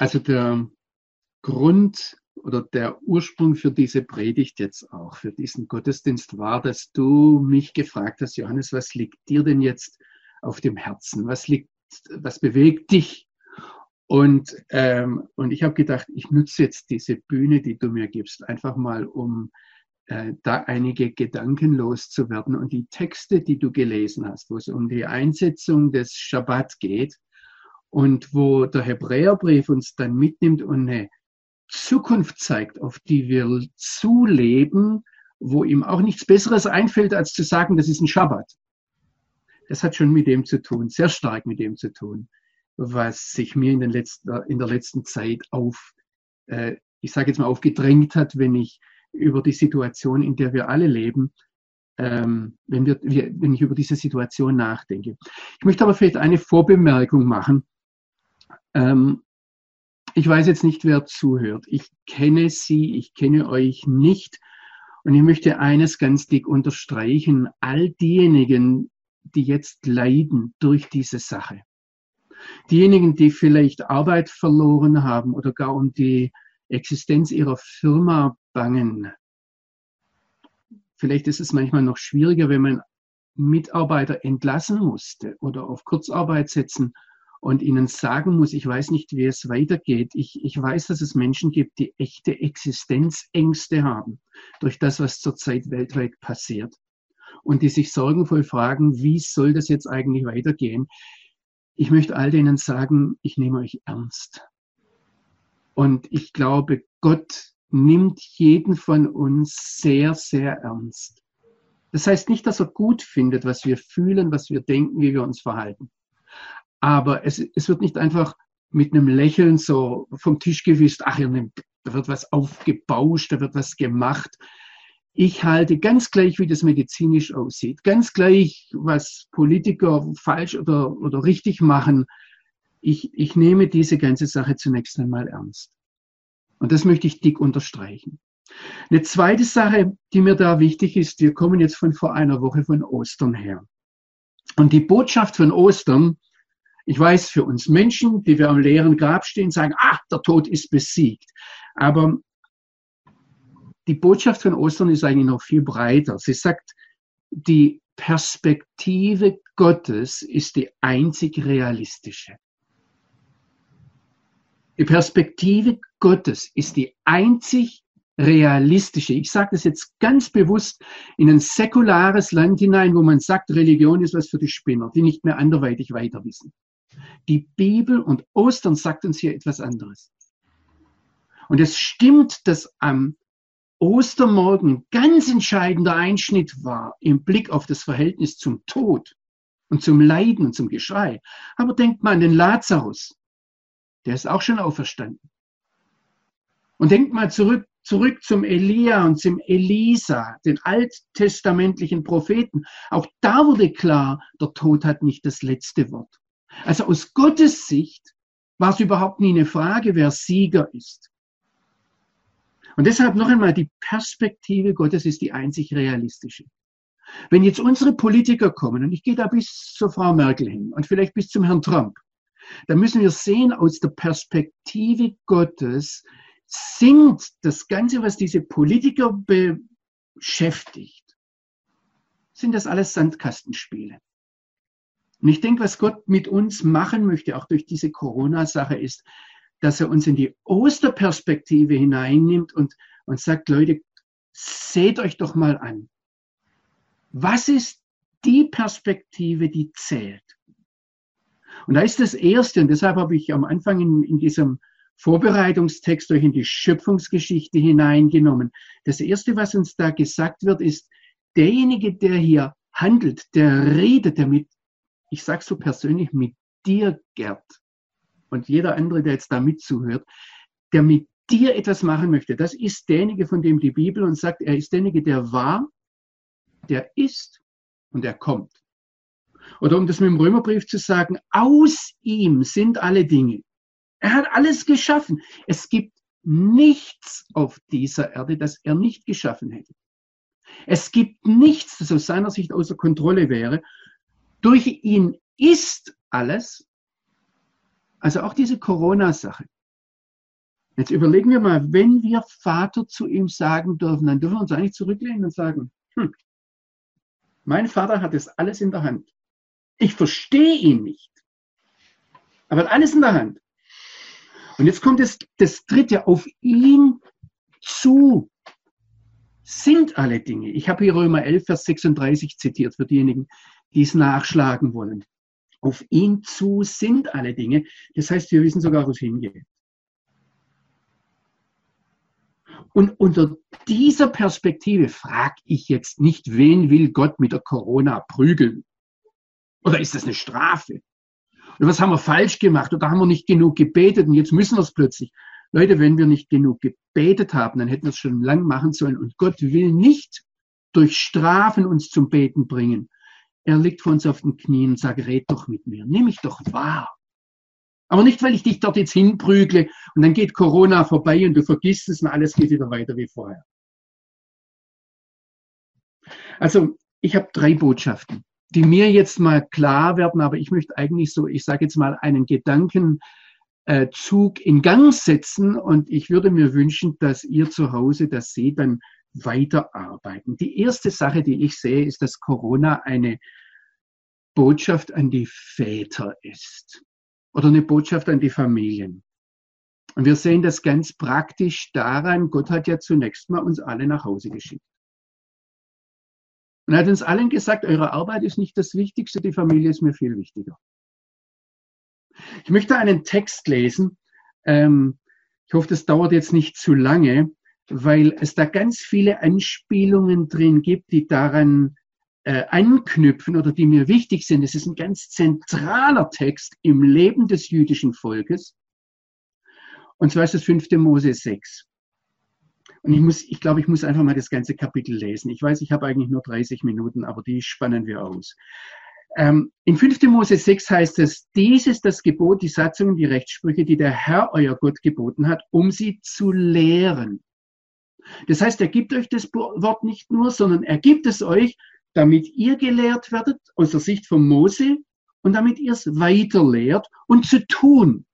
Also der Grund oder der Ursprung für diese Predigt jetzt auch, für diesen Gottesdienst war, dass du mich gefragt hast, Johannes, was liegt dir denn jetzt auf dem Herzen? Was liegt, was bewegt dich? Und, ähm, und ich habe gedacht, ich nutze jetzt diese Bühne, die du mir gibst, einfach mal, um äh, da einige Gedanken loszuwerden. Und die Texte, die du gelesen hast, wo es um die Einsetzung des Schabbat geht, und wo der Hebräerbrief uns dann mitnimmt und eine Zukunft zeigt, auf die wir zuleben, wo ihm auch nichts Besseres einfällt, als zu sagen, das ist ein Schabbat. Das hat schon mit dem zu tun, sehr stark mit dem zu tun, was sich mir in, letzten, in der letzten Zeit auf, äh, ich sage jetzt mal, aufgedrängt hat, wenn ich über die Situation, in der wir alle leben, ähm, wenn, wir, wenn ich über diese Situation nachdenke. Ich möchte aber vielleicht eine Vorbemerkung machen, ähm, ich weiß jetzt nicht, wer zuhört. Ich kenne Sie, ich kenne euch nicht. Und ich möchte eines ganz dick unterstreichen. All diejenigen, die jetzt leiden durch diese Sache. Diejenigen, die vielleicht Arbeit verloren haben oder gar um die Existenz ihrer Firma bangen. Vielleicht ist es manchmal noch schwieriger, wenn man Mitarbeiter entlassen musste oder auf Kurzarbeit setzen und ihnen sagen muss, ich weiß nicht, wie es weitergeht. Ich, ich weiß, dass es Menschen gibt, die echte Existenzängste haben durch das, was zurzeit weltweit passiert und die sich sorgenvoll fragen, wie soll das jetzt eigentlich weitergehen? Ich möchte all denen sagen, ich nehme euch ernst. Und ich glaube, Gott nimmt jeden von uns sehr, sehr ernst. Das heißt nicht, dass er gut findet, was wir fühlen, was wir denken, wie wir uns verhalten. Aber es, es wird nicht einfach mit einem Lächeln so vom Tisch gewischt, ach, da wird was aufgebauscht, da wird was gemacht. Ich halte ganz gleich, wie das medizinisch aussieht, ganz gleich, was Politiker falsch oder, oder richtig machen. Ich, ich nehme diese ganze Sache zunächst einmal ernst. Und das möchte ich dick unterstreichen. Eine zweite Sache, die mir da wichtig ist, wir kommen jetzt von vor einer Woche von Ostern her. Und die Botschaft von Ostern ich weiß, für uns Menschen, die wir am leeren Grab stehen, sagen, ach, der Tod ist besiegt. Aber die Botschaft von Ostern ist eigentlich noch viel breiter. Sie sagt, die Perspektive Gottes ist die einzig realistische. Die Perspektive Gottes ist die einzig realistische. Ich sage das jetzt ganz bewusst in ein säkulares Land hinein, wo man sagt, Religion ist was für die Spinner, die nicht mehr anderweitig weiter wissen. Die Bibel und Ostern sagt uns hier etwas anderes. Und es stimmt, dass am Ostermorgen ganz entscheidender Einschnitt war im Blick auf das Verhältnis zum Tod und zum Leiden und zum Geschrei. Aber denkt mal an den Lazarus. Der ist auch schon auferstanden. Und denkt mal zurück, zurück zum Elia und zum Elisa, den alttestamentlichen Propheten. Auch da wurde klar, der Tod hat nicht das letzte Wort. Also aus Gottes Sicht war es überhaupt nie eine Frage, wer Sieger ist. Und deshalb noch einmal, die Perspektive Gottes ist die einzig realistische. Wenn jetzt unsere Politiker kommen, und ich gehe da bis zur Frau Merkel hin und vielleicht bis zum Herrn Trump, dann müssen wir sehen, aus der Perspektive Gottes sind das Ganze, was diese Politiker beschäftigt, sind das alles Sandkastenspiele. Und ich denke, was Gott mit uns machen möchte, auch durch diese Corona-Sache, ist, dass er uns in die Osterperspektive hineinnimmt und, und sagt, Leute, seht euch doch mal an. Was ist die Perspektive, die zählt? Und da ist das Erste, und deshalb habe ich am Anfang in, in diesem Vorbereitungstext euch in die Schöpfungsgeschichte hineingenommen. Das Erste, was uns da gesagt wird, ist, derjenige, der hier handelt, der redet, der mit ich sage so persönlich mit dir, Gerd, und jeder andere, der jetzt da mitzuhört, der mit dir etwas machen möchte, das ist derjenige, von dem die Bibel uns sagt, er ist derjenige, der war, der ist und er kommt. Oder um das mit dem Römerbrief zu sagen, aus ihm sind alle Dinge. Er hat alles geschaffen. Es gibt nichts auf dieser Erde, das er nicht geschaffen hätte. Es gibt nichts, das aus seiner Sicht außer Kontrolle wäre. Durch ihn ist alles, also auch diese Corona-Sache, Jetzt überlegen wir mal, wenn wir Vater zu ihm sagen dürfen, dann dürfen wir uns eigentlich zurücklehnen und sagen, hm, mein Vater hat es alles in der Hand. Ich verstehe ihn nicht. Aber hat alles in der Hand. Und jetzt kommt das, das dritte, auf ihn zu sind alle Dinge. Ich habe hier Römer 11, Vers 36 zitiert für diejenigen, die es nachschlagen wollen. Auf ihn zu sind alle Dinge. Das heißt, wir wissen sogar, wo es hingeht. Und unter dieser Perspektive frage ich jetzt nicht, wen will Gott mit der Corona prügeln? Oder ist das eine Strafe? Oder was haben wir falsch gemacht? Oder haben wir nicht genug gebetet und jetzt müssen wir es plötzlich? Leute, wenn wir nicht genug gebetet haben, dann hätten wir es schon lang machen sollen. Und Gott will nicht durch Strafen uns zum Beten bringen. Er liegt vor uns auf den Knien und sagt, red doch mit mir, nimm mich doch wahr. Aber nicht, weil ich dich dort jetzt hinprügle und dann geht Corona vorbei und du vergisst es und alles geht wieder weiter wie vorher. Also, ich habe drei Botschaften, die mir jetzt mal klar werden, aber ich möchte eigentlich so, ich sage jetzt mal, einen Gedankenzug in Gang setzen und ich würde mir wünschen, dass ihr zu Hause das seht, dann weiterarbeiten. Die erste Sache, die ich sehe, ist, dass Corona eine Botschaft an die Väter ist oder eine Botschaft an die Familien. Und wir sehen das ganz praktisch daran, Gott hat ja zunächst mal uns alle nach Hause geschickt. Und er hat uns allen gesagt, eure Arbeit ist nicht das Wichtigste, die Familie ist mir viel wichtiger. Ich möchte einen Text lesen. Ähm, ich hoffe, das dauert jetzt nicht zu lange, weil es da ganz viele Anspielungen drin gibt, die daran äh, anknüpfen oder die mir wichtig sind. Es ist ein ganz zentraler Text im Leben des jüdischen Volkes. Und zwar ist es 5. Mose 6. Und ich muss, ich glaube, ich muss einfach mal das ganze Kapitel lesen. Ich weiß, ich habe eigentlich nur 30 Minuten, aber die spannen wir aus. Ähm, in 5. Mose 6 heißt es, dies ist das Gebot, die Satzungen, die Rechtssprüche, die der Herr, euer Gott, geboten hat, um sie zu lehren. Das heißt, er gibt euch das Wort nicht nur, sondern er gibt es euch, damit ihr gelehrt werdet aus der Sicht von Mose und damit ihr es weiterlehrt und zu tun.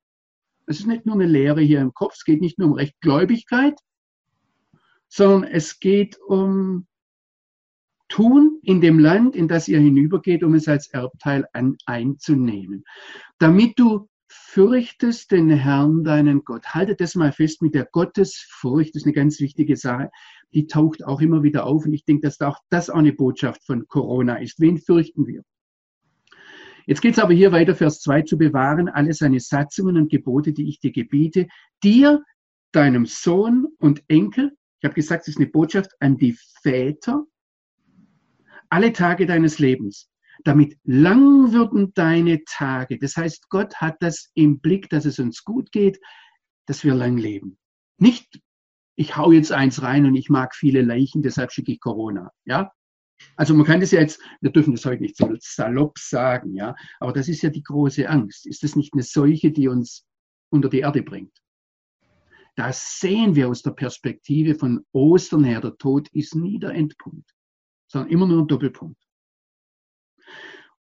Es ist nicht nur eine Lehre hier im Kopf, es geht nicht nur um Rechtgläubigkeit, sondern es geht um Tun in dem Land, in das ihr hinübergeht, um es als Erbteil an, einzunehmen. Damit du fürchtest den Herrn, deinen Gott. Haltet das mal fest mit der Gottesfurcht, das ist eine ganz wichtige Sache. Die taucht auch immer wieder auf und ich denke, dass auch das auch eine Botschaft von Corona ist. Wen fürchten wir? Jetzt geht es aber hier weiter, Vers 2, zu bewahren alle seine Satzungen und Gebote, die ich dir gebiete, dir, deinem Sohn und Enkel, ich habe gesagt, es ist eine Botschaft an die Väter, alle Tage deines Lebens damit lang würden deine Tage. Das heißt, Gott hat das im Blick, dass es uns gut geht, dass wir lang leben. Nicht, ich hau jetzt eins rein und ich mag viele Leichen, deshalb schicke ich Corona. Ja? Also man kann das ja jetzt, wir dürfen das heute nicht so salopp sagen, ja, aber das ist ja die große Angst. Ist das nicht eine Seuche, die uns unter die Erde bringt? Das sehen wir aus der Perspektive von Ostern her. Der Tod ist nie der Endpunkt, sondern immer nur ein Doppelpunkt.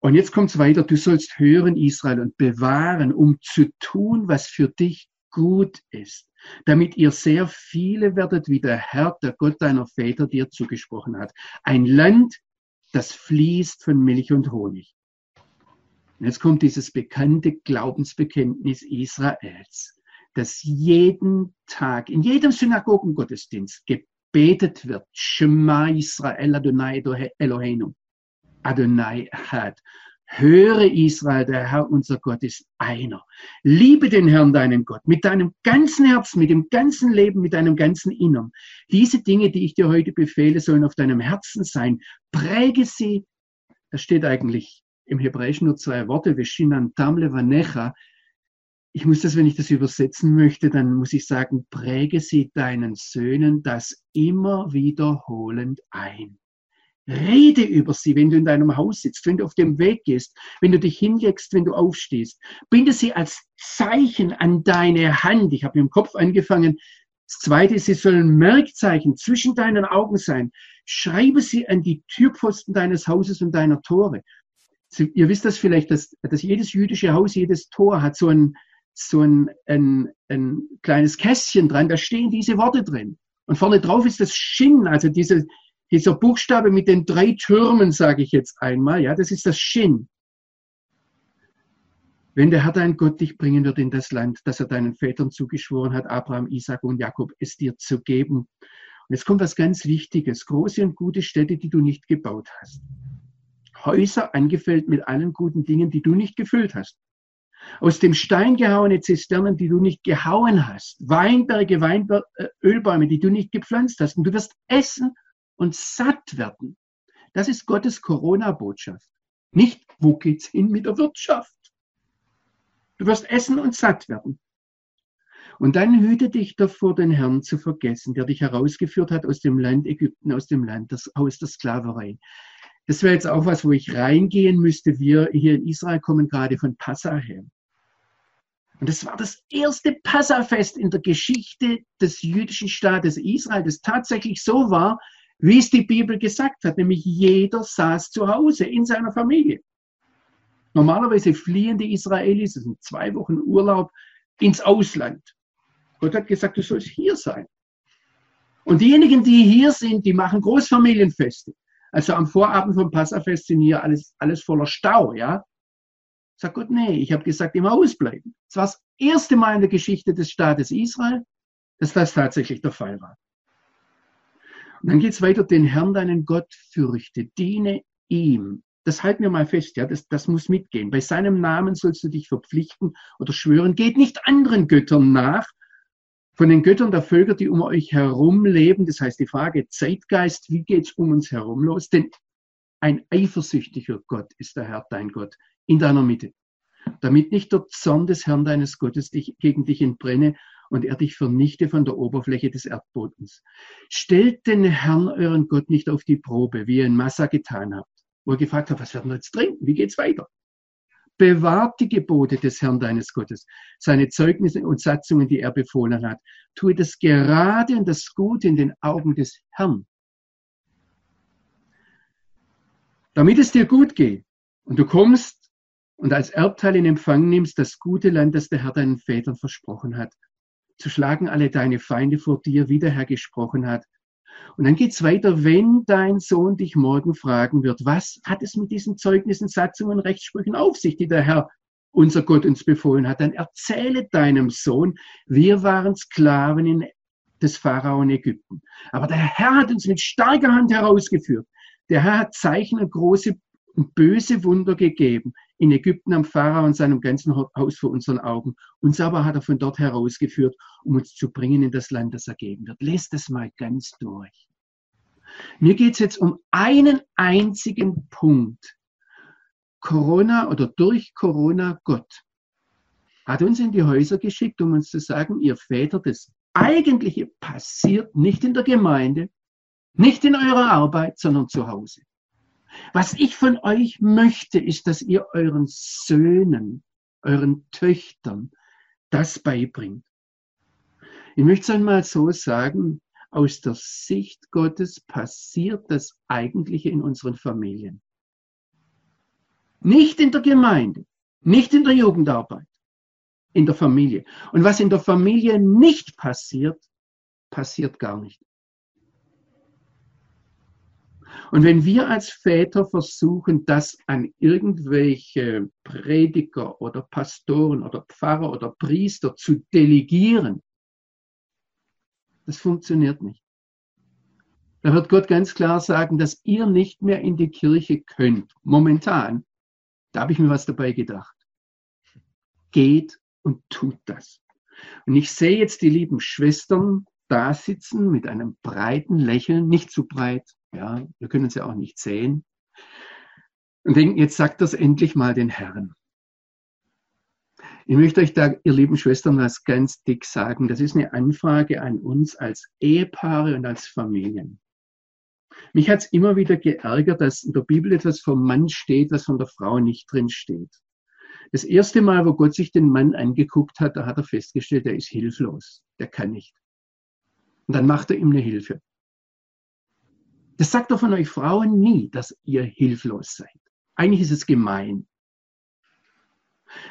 Und jetzt kommt es weiter, du sollst hören, Israel, und bewahren, um zu tun, was für dich gut ist, damit ihr sehr viele werdet, wie der Herr, der Gott deiner Väter dir zugesprochen hat. Ein Land, das fließt von Milch und Honig. Und jetzt kommt dieses bekannte Glaubensbekenntnis Israels, das jeden Tag, in jedem Synagogengottesdienst gebetet wird. Shema Israel Adonai Eloheinu. Adonai hat. Höre Israel, der Herr unser Gott ist einer. Liebe den Herrn, deinen Gott, mit deinem ganzen Herzen, mit dem ganzen Leben, mit deinem ganzen Innern. Diese Dinge, die ich dir heute befehle, sollen auf deinem Herzen sein. Präge sie. Das steht eigentlich im Hebräischen nur zwei Worte. Veshinan tamle vanecha. Ich muss das, wenn ich das übersetzen möchte, dann muss ich sagen, präge sie deinen Söhnen das immer wiederholend ein. Rede über sie, wenn du in deinem Haus sitzt, wenn du auf dem Weg gehst, wenn du dich hinlegst, wenn du aufstehst. Binde sie als Zeichen an deine Hand. Ich habe im Kopf angefangen. Das zweite, sie sollen Merkzeichen zwischen deinen Augen sein. Schreibe sie an die Türpfosten deines Hauses und deiner Tore. Ihr wisst das vielleicht, dass, dass jedes jüdische Haus, jedes Tor hat so ein, so ein, ein, ein kleines Kästchen dran, da stehen diese Worte drin. Und vorne drauf ist das Shin, also diese, dieser Buchstabe mit den drei Türmen, sage ich jetzt einmal, ja, das ist das Shin. Wenn der Herr dein Gott dich bringen wird in das Land, das er deinen Vätern zugeschworen hat, Abraham, Isaac und Jakob, es dir zu geben. Und jetzt kommt was ganz Wichtiges. Große und gute Städte, die du nicht gebaut hast. Häuser angefüllt mit allen guten Dingen, die du nicht gefüllt hast. Aus dem Stein gehauene Zisternen, die du nicht gehauen hast. Weinberge, Weinber äh, Ölbäume, die du nicht gepflanzt hast. Und du wirst essen und satt werden. Das ist Gottes Corona-Botschaft. Nicht, wo geht's hin mit der Wirtschaft? Du wirst essen und satt werden. Und dann hüte dich davor, den Herrn zu vergessen, der dich herausgeführt hat aus dem Land Ägypten, aus dem Land des, aus der Sklaverei. Das wäre jetzt auch was, wo ich reingehen müsste. Wir hier in Israel kommen gerade von Passa her. Und das war das erste Passafest in der Geschichte des jüdischen Staates Israel, das tatsächlich so war, wie es die Bibel gesagt hat, nämlich jeder saß zu Hause in seiner Familie. Normalerweise fliehen die Israelis, das sind zwei Wochen Urlaub, ins Ausland. Gott hat gesagt, du sollst hier sein. Und diejenigen, die hier sind, die machen Großfamilienfeste. Also am Vorabend vom Passafest sind hier alles, alles voller Stau, ja. Sagt Gott, nee, ich habe gesagt, im Haus bleiben. Es war das erste Mal in der Geschichte des Staates Israel, dass das tatsächlich der Fall war. Und dann geht es weiter, den Herrn, deinen Gott fürchte, diene ihm das halten wir mal fest, ja, das, das muss mitgehen. Bei seinem Namen sollst du dich verpflichten oder schwören, geht nicht anderen Göttern nach, von den Göttern der Völker, die um euch herum leben. Das heißt, die Frage Zeitgeist, wie geht's um uns herum los? Denn ein eifersüchtiger Gott ist der Herr, dein Gott, in deiner Mitte. Damit nicht der Zorn des Herrn deines Gottes dich, gegen dich entbrenne und er dich vernichte von der Oberfläche des Erdbodens. Stellt den Herrn, euren Gott, nicht auf die Probe, wie ihr in Massa getan habt wo er gefragt hat, was werden wir jetzt trinken? Wie geht's weiter? Bewahrt die Gebote des Herrn deines Gottes, seine Zeugnisse und Satzungen, die er befohlen hat. Tue das Gerade und das Gute in den Augen des Herrn. Damit es dir gut geht und du kommst und als Erbteil in Empfang nimmst das gute Land, das der Herr deinen Vätern versprochen hat, zu schlagen alle deine Feinde vor dir, wie der Herr gesprochen hat, und dann geht's weiter, wenn dein Sohn dich morgen fragen wird, was hat es mit diesen Zeugnissen, Satzungen, Rechtssprüchen auf sich, die der Herr, unser Gott, uns befohlen hat, dann erzähle deinem Sohn, wir waren Sklaven in, des Pharao in Ägypten. Aber der Herr hat uns mit starker Hand herausgeführt. Der Herr hat Zeichen und große und böse Wunder gegeben in Ägypten am Pharao und seinem ganzen Haus vor unseren Augen. Uns aber hat er von dort herausgeführt, um uns zu bringen in das Land, das er geben wird. Lest es mal ganz durch. Mir geht es jetzt um einen einzigen Punkt. Corona oder durch Corona Gott hat uns in die Häuser geschickt, um uns zu sagen, ihr Väter, das Eigentliche passiert nicht in der Gemeinde, nicht in eurer Arbeit, sondern zu Hause. Was ich von euch möchte, ist, dass ihr euren Söhnen, euren Töchtern das beibringt. Ich möchte es einmal so sagen, aus der Sicht Gottes passiert das Eigentliche in unseren Familien. Nicht in der Gemeinde, nicht in der Jugendarbeit, in der Familie. Und was in der Familie nicht passiert, passiert gar nicht. Und wenn wir als Väter versuchen, das an irgendwelche Prediger oder Pastoren oder Pfarrer oder Priester zu delegieren, das funktioniert nicht. Da wird Gott ganz klar sagen, dass ihr nicht mehr in die Kirche könnt. Momentan. Da habe ich mir was dabei gedacht. Geht und tut das. Und ich sehe jetzt die lieben Schwestern da sitzen mit einem breiten Lächeln, nicht zu breit, ja, wir können sie auch nicht sehen. Und denken, jetzt sagt das endlich mal den Herren. Ich möchte euch da, ihr lieben Schwestern, was ganz dick sagen. Das ist eine Anfrage an uns als Ehepaare und als Familien. Mich hat es immer wieder geärgert, dass in der Bibel etwas vom Mann steht, was von der Frau nicht drin steht. Das erste Mal, wo Gott sich den Mann angeguckt hat, da hat er festgestellt, er ist hilflos. Der kann nicht. Und dann macht er ihm eine Hilfe. Das sagt doch von euch Frauen nie, dass ihr hilflos seid. Eigentlich ist es gemein.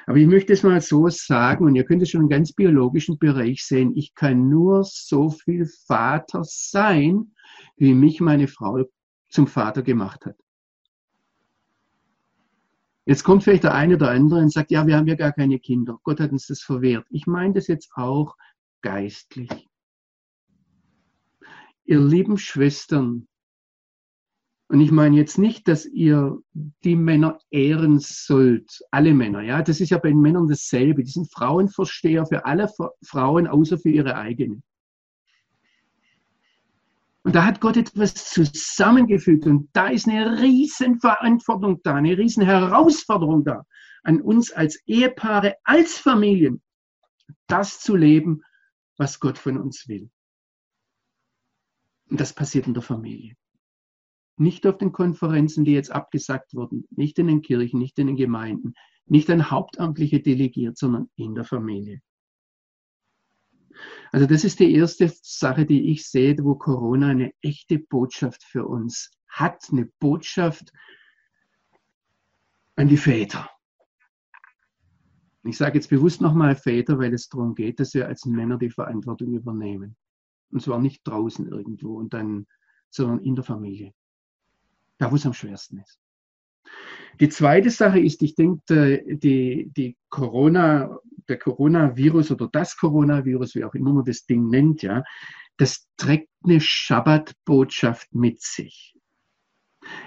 Aber ich möchte es mal so sagen, und ihr könnt es schon im ganz biologischen Bereich sehen, ich kann nur so viel Vater sein, wie mich meine Frau zum Vater gemacht hat. Jetzt kommt vielleicht der eine oder andere und sagt, ja, wir haben ja gar keine Kinder. Gott hat uns das verwehrt. Ich meine das jetzt auch geistlich. Ihr lieben Schwestern, und ich meine jetzt nicht, dass ihr die Männer ehren sollt, alle Männer, ja, das ist ja bei den Männern dasselbe. Die sind Frauenversteher für alle Frauen, außer für ihre eigene. Und da hat Gott etwas zusammengefügt und da ist eine Riesenverantwortung da, eine Riesenherausforderung da, an uns als Ehepaare, als Familien, das zu leben, was Gott von uns will. Und das passiert in der Familie. Nicht auf den Konferenzen, die jetzt abgesagt wurden, nicht in den Kirchen, nicht in den Gemeinden, nicht an Hauptamtliche delegiert, sondern in der Familie. Also das ist die erste Sache, die ich sehe, wo Corona eine echte Botschaft für uns hat, eine Botschaft an die Väter. Ich sage jetzt bewusst nochmal Väter, weil es darum geht, dass wir als Männer die Verantwortung übernehmen. Und zwar nicht draußen irgendwo und dann, sondern in der Familie. Da, wo es am schwersten ist. Die zweite Sache ist, ich denke, die, die Corona, der Coronavirus oder das Coronavirus, wie auch immer man das Ding nennt, ja, das trägt eine Schabbatbotschaft mit sich.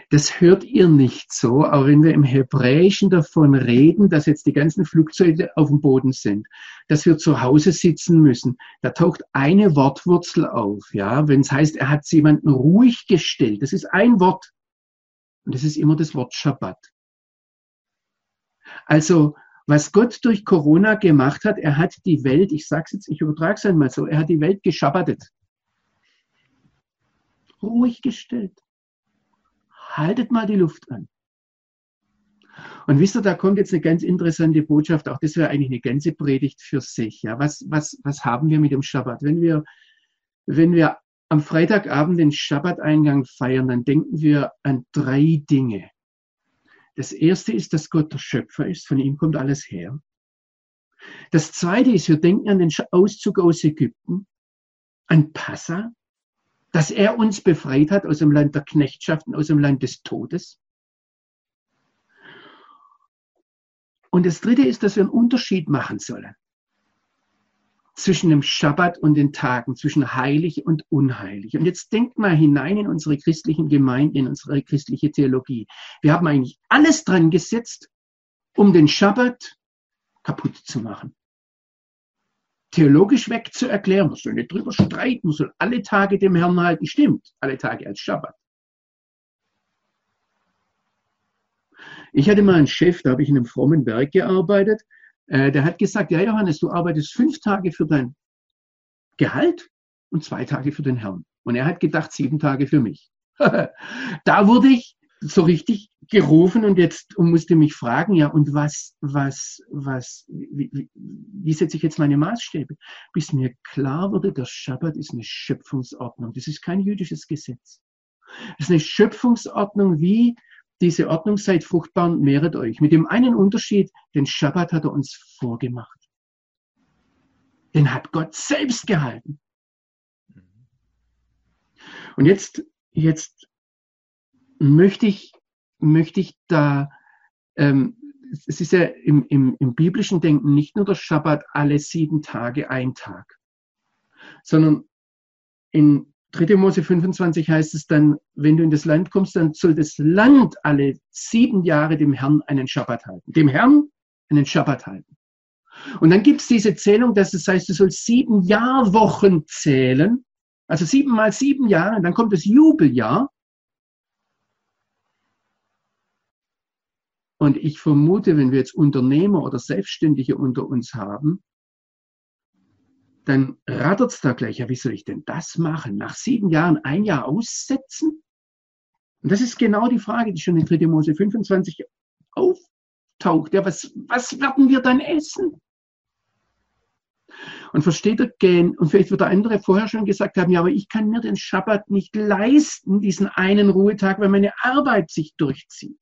Das hört ihr nicht so, auch wenn wir im Hebräischen davon reden, dass jetzt die ganzen Flugzeuge auf dem Boden sind, dass wir zu Hause sitzen müssen. Da taucht eine Wortwurzel auf, ja, wenn es heißt, er hat jemanden ruhig gestellt. Das ist ein Wort. Und das ist immer das Wort Schabbat. Also, was Gott durch Corona gemacht hat, er hat die Welt, ich sage es jetzt, ich übertrage es einmal so, er hat die Welt geschabbatet. Ruhig gestellt. Haltet mal die Luft an. Und wisst ihr, da kommt jetzt eine ganz interessante Botschaft, auch das wäre eigentlich eine ganze Predigt für sich. Ja, was, was, was haben wir mit dem Schabbat? Wenn wir, wenn wir am Freitagabend den Schabbateingang feiern, dann denken wir an drei Dinge. Das erste ist, dass Gott der Schöpfer ist, von ihm kommt alles her. Das zweite ist, wir denken an den Auszug aus Ägypten, an Passa, dass er uns befreit hat aus dem Land der Knechtschaft und aus dem Land des Todes. Und das dritte ist, dass wir einen Unterschied machen sollen zwischen dem Schabbat und den Tagen, zwischen heilig und unheilig. Und jetzt denkt mal hinein in unsere christlichen Gemeinden, in unsere christliche Theologie. Wir haben eigentlich alles dran gesetzt, um den Schabbat kaputt zu machen. Theologisch wegzuerklären, man soll nicht drüber streiten, man soll alle Tage dem Herrn halten, stimmt, alle Tage als Schabbat. Ich hatte mal einen Chef, da habe ich in einem frommen Werk gearbeitet, äh, der hat gesagt, ja Johannes, du arbeitest fünf Tage für dein Gehalt und zwei Tage für den Herrn. Und er hat gedacht, sieben Tage für mich. da wurde ich so richtig gerufen und jetzt und musste mich fragen, ja, und was, was, was, wie, wie, wie setze ich jetzt meine Maßstäbe? Bis mir klar wurde, der Schabbat ist eine Schöpfungsordnung. Das ist kein jüdisches Gesetz. Das ist eine Schöpfungsordnung, wie diese Ordnung seid fruchtbar und mehret euch. Mit dem einen Unterschied, den Schabbat hat er uns vorgemacht. Den hat Gott selbst gehalten. Und jetzt, jetzt möchte ich, möchte ich da, ähm, es ist ja im, im, im biblischen Denken nicht nur der Schabbat alle sieben Tage ein Tag, sondern in 3. Mose 25 heißt es dann, wenn du in das Land kommst, dann soll das Land alle sieben Jahre dem Herrn einen Schabbat halten. Dem Herrn einen Schabbat halten. Und dann gibt es diese Zählung, dass es heißt, du sollst sieben Jahrwochen zählen. Also sieben mal sieben Jahre, dann kommt das Jubeljahr. Und ich vermute, wenn wir jetzt Unternehmer oder Selbstständige unter uns haben, dann rattert es da gleich, ja, wie soll ich denn das machen? Nach sieben Jahren ein Jahr aussetzen? Und das ist genau die Frage, die schon in 3. Mose 25 auftaucht. Ja, was, was werden wir dann essen? Und versteht er gehen, und vielleicht wird der andere vorher schon gesagt haben, ja, aber ich kann mir den Schabbat nicht leisten, diesen einen Ruhetag, weil meine Arbeit sich durchzieht.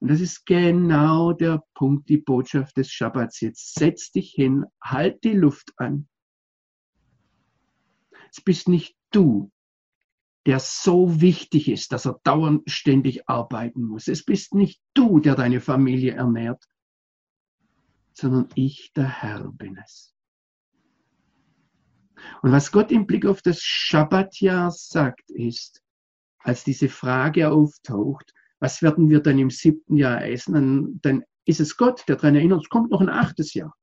Und das ist genau der Punkt, die Botschaft des Schabbats. Jetzt setz dich hin, halt die Luft an. Es bist nicht du, der so wichtig ist, dass er dauernd ständig arbeiten muss. Es bist nicht du, der deine Familie ernährt, sondern ich, der Herr, bin es. Und was Gott im Blick auf das Schabbatjahr sagt, ist, als diese Frage auftaucht, was werden wir dann im siebten Jahr essen, dann, dann ist es Gott, der daran erinnert, es kommt noch ein achtes Jahr.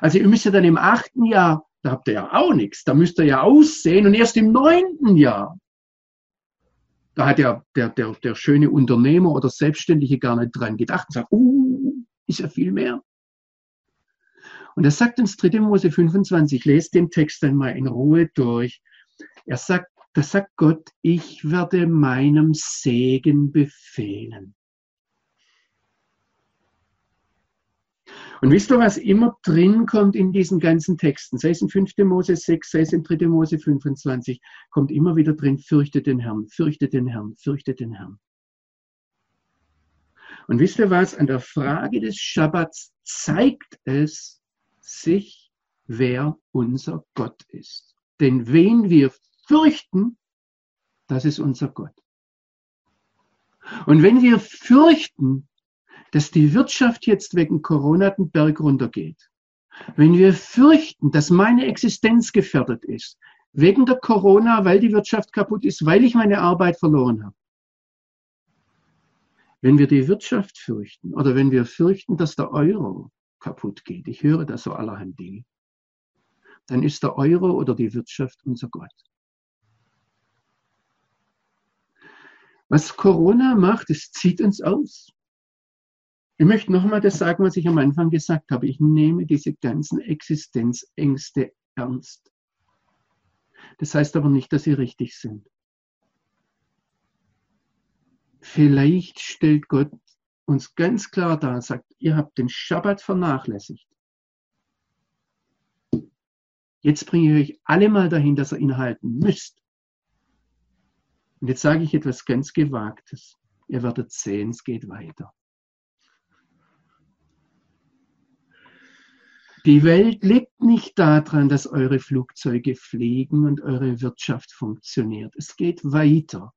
Also ihr müsst ja dann im achten Jahr, da habt ihr ja auch nichts, da müsst ihr ja aussehen und erst im neunten Jahr, da hat ja der, der, der schöne Unternehmer oder Selbstständige gar nicht dran gedacht und sagt, uh, ist ja viel mehr. Und er sagt uns 3. Mose 25, lest den Text einmal in Ruhe durch. Er sagt, da sagt Gott, ich werde meinem Segen befehlen. Und wisst ihr, was immer drin kommt in diesen ganzen Texten, sei es in 5. Mose 6, sei es in 3. Mose 25, kommt immer wieder drin, fürchte den Herrn, fürchte den Herrn, fürchte den Herrn. Und wisst ihr was, an der Frage des Schabbats zeigt es sich, wer unser Gott ist. Denn wen wir fürchten, das ist unser Gott. Und wenn wir fürchten, dass die Wirtschaft jetzt wegen Corona den Berg runtergeht, wenn wir fürchten, dass meine Existenz gefährdet ist, wegen der Corona, weil die Wirtschaft kaputt ist, weil ich meine Arbeit verloren habe, wenn wir die Wirtschaft fürchten oder wenn wir fürchten, dass der Euro kaputt geht, ich höre da so allerhand Dinge, dann ist der Euro oder die Wirtschaft unser Gott. Was Corona macht, es zieht uns aus. Ich möchte nochmal das sagen, was ich am Anfang gesagt habe. Ich nehme diese ganzen Existenzängste ernst. Das heißt aber nicht, dass sie richtig sind. Vielleicht stellt Gott uns ganz klar da, sagt, ihr habt den Schabbat vernachlässigt. Jetzt bringe ich euch alle mal dahin, dass ihr ihn halten müsst. Und jetzt sage ich etwas ganz Gewagtes. Ihr werdet sehen, es geht weiter. Die Welt lebt nicht daran, dass eure Flugzeuge fliegen und eure Wirtschaft funktioniert. Es geht weiter,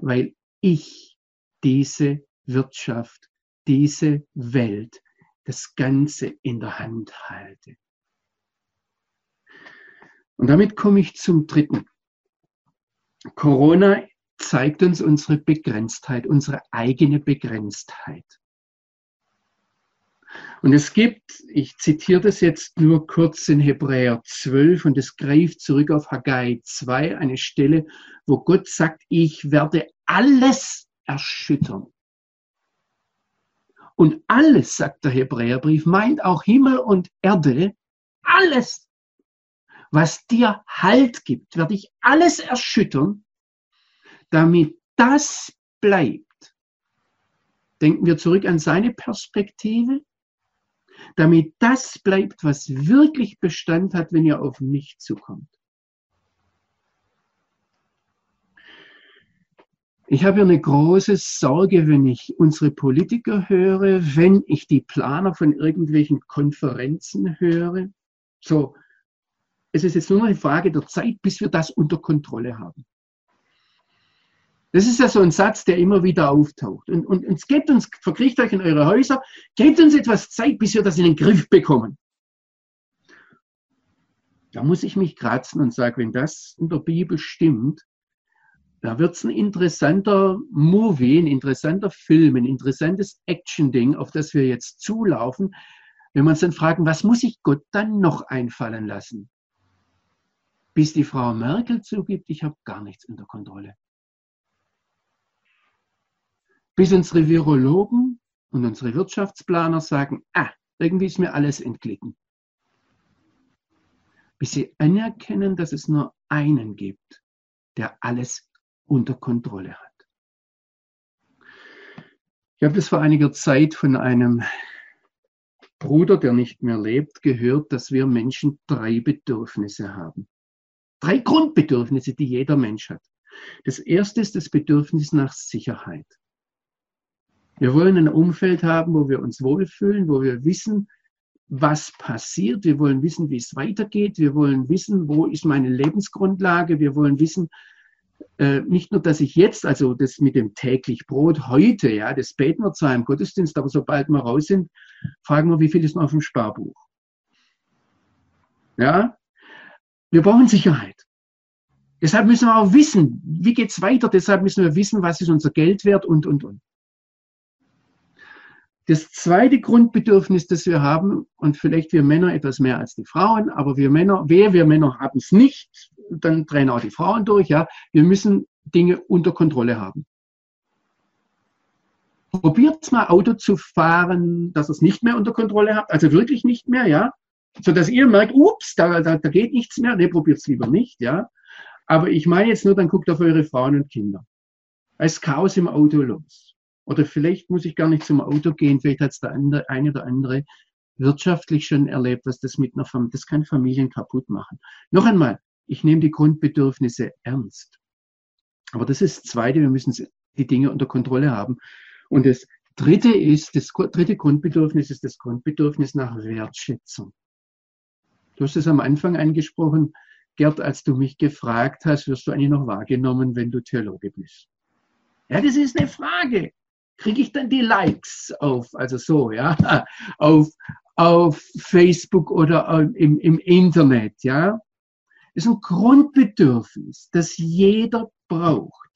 weil ich diese Wirtschaft, diese Welt, das Ganze in der Hand halte. Und damit komme ich zum dritten. Corona zeigt uns unsere Begrenztheit, unsere eigene Begrenztheit. Und es gibt, ich zitiere das jetzt nur kurz in Hebräer 12 und es greift zurück auf Haggai 2, eine Stelle, wo Gott sagt, ich werde alles erschüttern. Und alles, sagt der Hebräerbrief, meint auch Himmel und Erde, alles, was dir Halt gibt, werde ich alles erschüttern, damit das bleibt. Denken wir zurück an seine Perspektive, damit das bleibt, was wirklich Bestand hat, wenn ihr auf mich zukommt. Ich habe eine große Sorge, wenn ich unsere Politiker höre, wenn ich die Planer von irgendwelchen Konferenzen höre. So, es ist jetzt nur noch eine Frage der Zeit, bis wir das unter Kontrolle haben. Das ist ja so ein Satz, der immer wieder auftaucht. Und, und, und gebt uns, verkriecht euch in eure Häuser, gebt uns etwas Zeit, bis wir das in den Griff bekommen. Da muss ich mich kratzen und sagen, wenn das in der Bibel stimmt, da wird es ein interessanter Movie, ein interessanter Film, ein interessantes Action-Ding, auf das wir jetzt zulaufen, wenn wir uns dann fragen, was muss ich Gott dann noch einfallen lassen? Bis die Frau Merkel zugibt, ich habe gar nichts unter Kontrolle. Bis unsere Virologen und unsere Wirtschaftsplaner sagen, ah, irgendwie ist mir alles entglitten. Bis sie anerkennen, dass es nur einen gibt, der alles unter Kontrolle hat. Ich habe das vor einiger Zeit von einem Bruder, der nicht mehr lebt, gehört, dass wir Menschen drei Bedürfnisse haben. Drei Grundbedürfnisse, die jeder Mensch hat. Das erste ist das Bedürfnis nach Sicherheit. Wir wollen ein Umfeld haben, wo wir uns wohlfühlen, wo wir wissen, was passiert. Wir wollen wissen, wie es weitergeht. Wir wollen wissen, wo ist meine Lebensgrundlage. Wir wollen wissen, äh, nicht nur, dass ich jetzt, also das mit dem täglich Brot heute, ja, das beten wir zwar im Gottesdienst, aber sobald wir raus sind, fragen wir, wie viel ist noch auf dem Sparbuch? Ja, wir brauchen Sicherheit. Deshalb müssen wir auch wissen, wie geht's weiter. Deshalb müssen wir wissen, was ist unser Geld wert und, und, und. Das zweite Grundbedürfnis, das wir haben, und vielleicht wir Männer etwas mehr als die Frauen, aber wir Männer, wer wir Männer haben es nicht, dann drehen auch die Frauen durch, ja. Wir müssen Dinge unter Kontrolle haben. Probiert mal Auto zu fahren, dass ihr es nicht mehr unter Kontrolle habt, also wirklich nicht mehr, ja. So dass ihr merkt, ups, da, da, da geht nichts mehr. Nee, probiert es lieber nicht, ja. Aber ich meine jetzt nur, dann guckt auf eure Frauen und Kinder. Als Chaos im Auto los. Oder vielleicht muss ich gar nicht zum Auto gehen, vielleicht hat es der andere, eine oder andere wirtschaftlich schon erlebt, was das mit einer Familie, das kann Familien kaputt machen. Noch einmal, ich nehme die Grundbedürfnisse ernst. Aber das ist das Zweite, wir müssen die Dinge unter Kontrolle haben. Und das Dritte ist, das dritte Grundbedürfnis ist das Grundbedürfnis nach Wertschätzung. Du hast es am Anfang angesprochen, Gerd, als du mich gefragt hast, wirst du eigentlich noch wahrgenommen, wenn du Theologe bist. Ja, das ist eine Frage kriege ich dann die Likes auf, also so, ja, auf, auf Facebook oder im, im Internet, ja. Das ist ein Grundbedürfnis, das jeder braucht.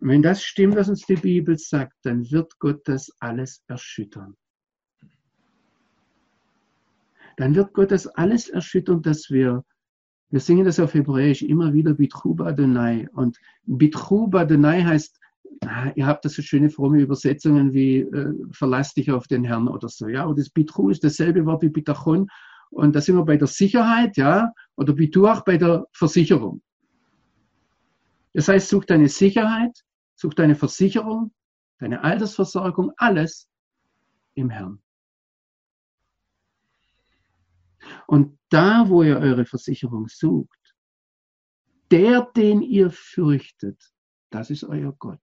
Und wenn das stimmt, was uns die Bibel sagt, dann wird Gott das alles erschüttern. Dann wird Gott das alles erschüttern, dass wir wir singen das auf Hebräisch immer wieder Bitruba Adonai. Und Bitruba Adonai heißt, ihr habt das so schöne fromme Übersetzungen wie äh, verlass dich auf den Herrn oder so. Ja, und das Bitru ist dasselbe Wort wie Bitachon. Und da sind wir bei der Sicherheit, ja, oder Bituach bei der Versicherung. Das heißt, such deine Sicherheit, such deine Versicherung, deine Altersversorgung, alles im Herrn. Und da, wo ihr eure Versicherung sucht, der, den ihr fürchtet, das ist euer Gott.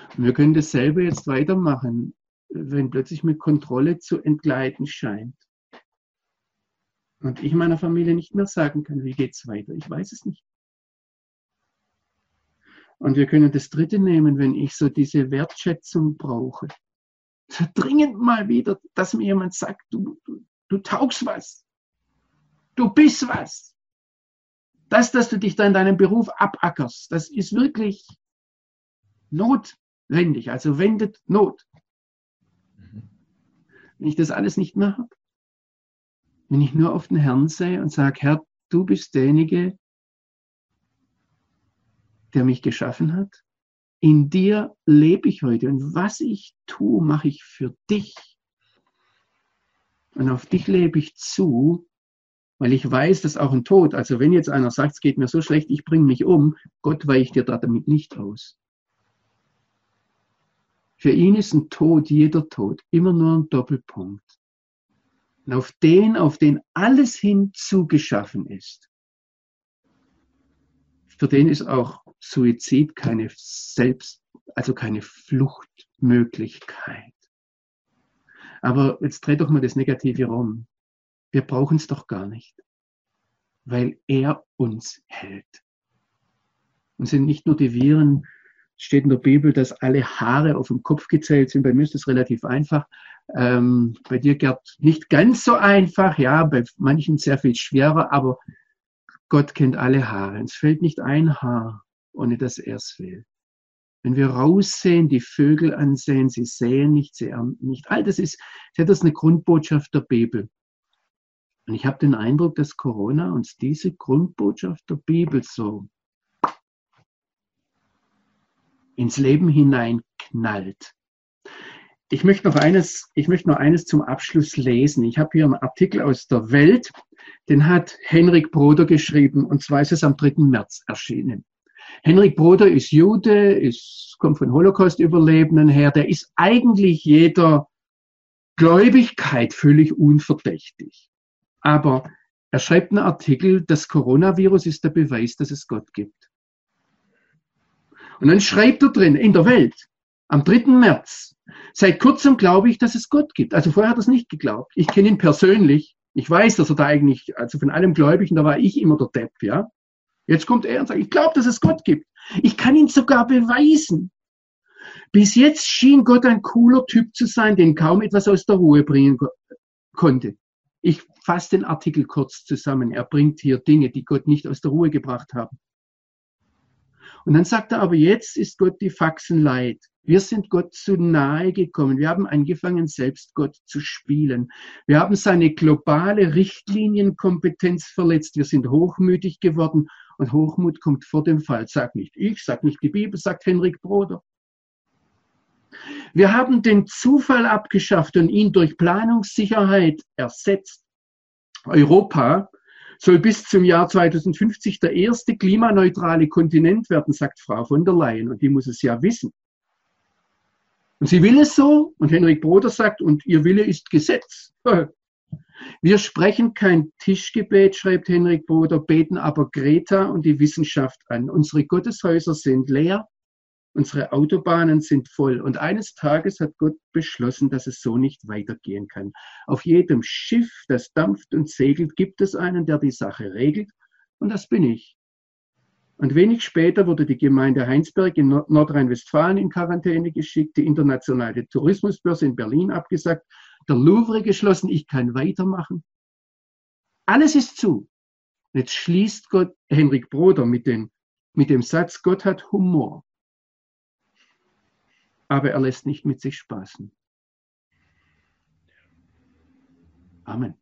Und wir können dasselbe jetzt weitermachen, wenn plötzlich mit Kontrolle zu entgleiten scheint. Und ich meiner Familie nicht mehr sagen kann, wie geht's weiter. Ich weiß es nicht. Und wir können das dritte nehmen, wenn ich so diese Wertschätzung brauche dringend mal wieder, dass mir jemand sagt, du, du, du taugst was. Du bist was. Das, dass du dich da in deinem Beruf abackerst, das ist wirklich notwendig. Also wendet Not. Wenn ich das alles nicht mehr habe, wenn ich nur auf den Herrn sehe und sage, Herr, du bist derjenige, der mich geschaffen hat, in dir lebe ich heute und was ich tue, mache ich für dich. Und auf dich lebe ich zu, weil ich weiß, dass auch ein Tod, also wenn jetzt einer sagt, es geht mir so schlecht, ich bringe mich um, Gott weicht dir da damit nicht aus. Für ihn ist ein Tod, jeder Tod, immer nur ein Doppelpunkt. Und auf den, auf den alles hin zugeschaffen ist, für den ist auch Suizid keine Selbst, also keine Fluchtmöglichkeit. Aber jetzt dreh doch mal das Negative rum. Wir brauchen es doch gar nicht, weil er uns hält. Und sind nicht nur die Viren, steht in der Bibel, dass alle Haare auf dem Kopf gezählt sind. Bei mir ist das relativ einfach. Ähm, bei dir, Gerd, nicht ganz so einfach. Ja, bei manchen sehr viel schwerer, aber Gott kennt alle Haare. Es fällt nicht ein Haar, ohne dass er es will. Wenn wir raussehen, die Vögel ansehen, sie sehen nicht, sie ernten nicht. All das ist, das ist eine Grundbotschaft der Bibel. Und ich habe den Eindruck, dass Corona uns diese Grundbotschaft der Bibel so ins Leben hineinknallt. Ich möchte noch eines, ich möchte noch eines zum Abschluss lesen. Ich habe hier einen Artikel aus der Welt, den hat Henrik Broder geschrieben, und zwar ist es am 3. März erschienen. Henrik Broder ist Jude, ist, kommt von Holocaust-Überlebenden her, der ist eigentlich jeder Gläubigkeit völlig unverdächtig. Aber er schreibt einen Artikel, das Coronavirus ist der Beweis, dass es Gott gibt. Und dann schreibt er drin, in der Welt, am 3. März, seit kurzem glaube ich, dass es Gott gibt. Also vorher hat er es nicht geglaubt. Ich kenne ihn persönlich. Ich weiß, dass er da eigentlich, also von allem Gläubigen, da war ich immer der Depp, ja. Jetzt kommt er und sagt, ich glaube, dass es Gott gibt. Ich kann ihn sogar beweisen. Bis jetzt schien Gott ein cooler Typ zu sein, den kaum etwas aus der Ruhe bringen konnte. Ich fasse den Artikel kurz zusammen. Er bringt hier Dinge, die Gott nicht aus der Ruhe gebracht haben. Und dann sagt er, aber jetzt ist Gott die Faxen leid. Wir sind Gott zu nahe gekommen. Wir haben angefangen, selbst Gott zu spielen. Wir haben seine globale Richtlinienkompetenz verletzt. Wir sind hochmütig geworden und Hochmut kommt vor dem Fall. Sag nicht ich, sag nicht die Bibel, sagt Henrik Broder. Wir haben den Zufall abgeschafft und ihn durch Planungssicherheit ersetzt. Europa soll bis zum Jahr 2050 der erste klimaneutrale Kontinent werden, sagt Frau von der Leyen. Und die muss es ja wissen. Und sie will es so. Und Henrik Broder sagt, und ihr Wille ist Gesetz. Wir sprechen kein Tischgebet, schreibt Henrik Broder, beten aber Greta und die Wissenschaft an. Unsere Gotteshäuser sind leer Unsere Autobahnen sind voll. Und eines Tages hat Gott beschlossen, dass es so nicht weitergehen kann. Auf jedem Schiff, das dampft und segelt, gibt es einen, der die Sache regelt. Und das bin ich. Und wenig später wurde die Gemeinde Heinsberg in Nordrhein-Westfalen in Quarantäne geschickt, die internationale Tourismusbörse in Berlin abgesagt, der Louvre geschlossen, ich kann weitermachen. Alles ist zu. Jetzt schließt Gott Henrik Broder mit, den, mit dem Satz, Gott hat Humor aber er lässt nicht mit sich spaßen. Amen.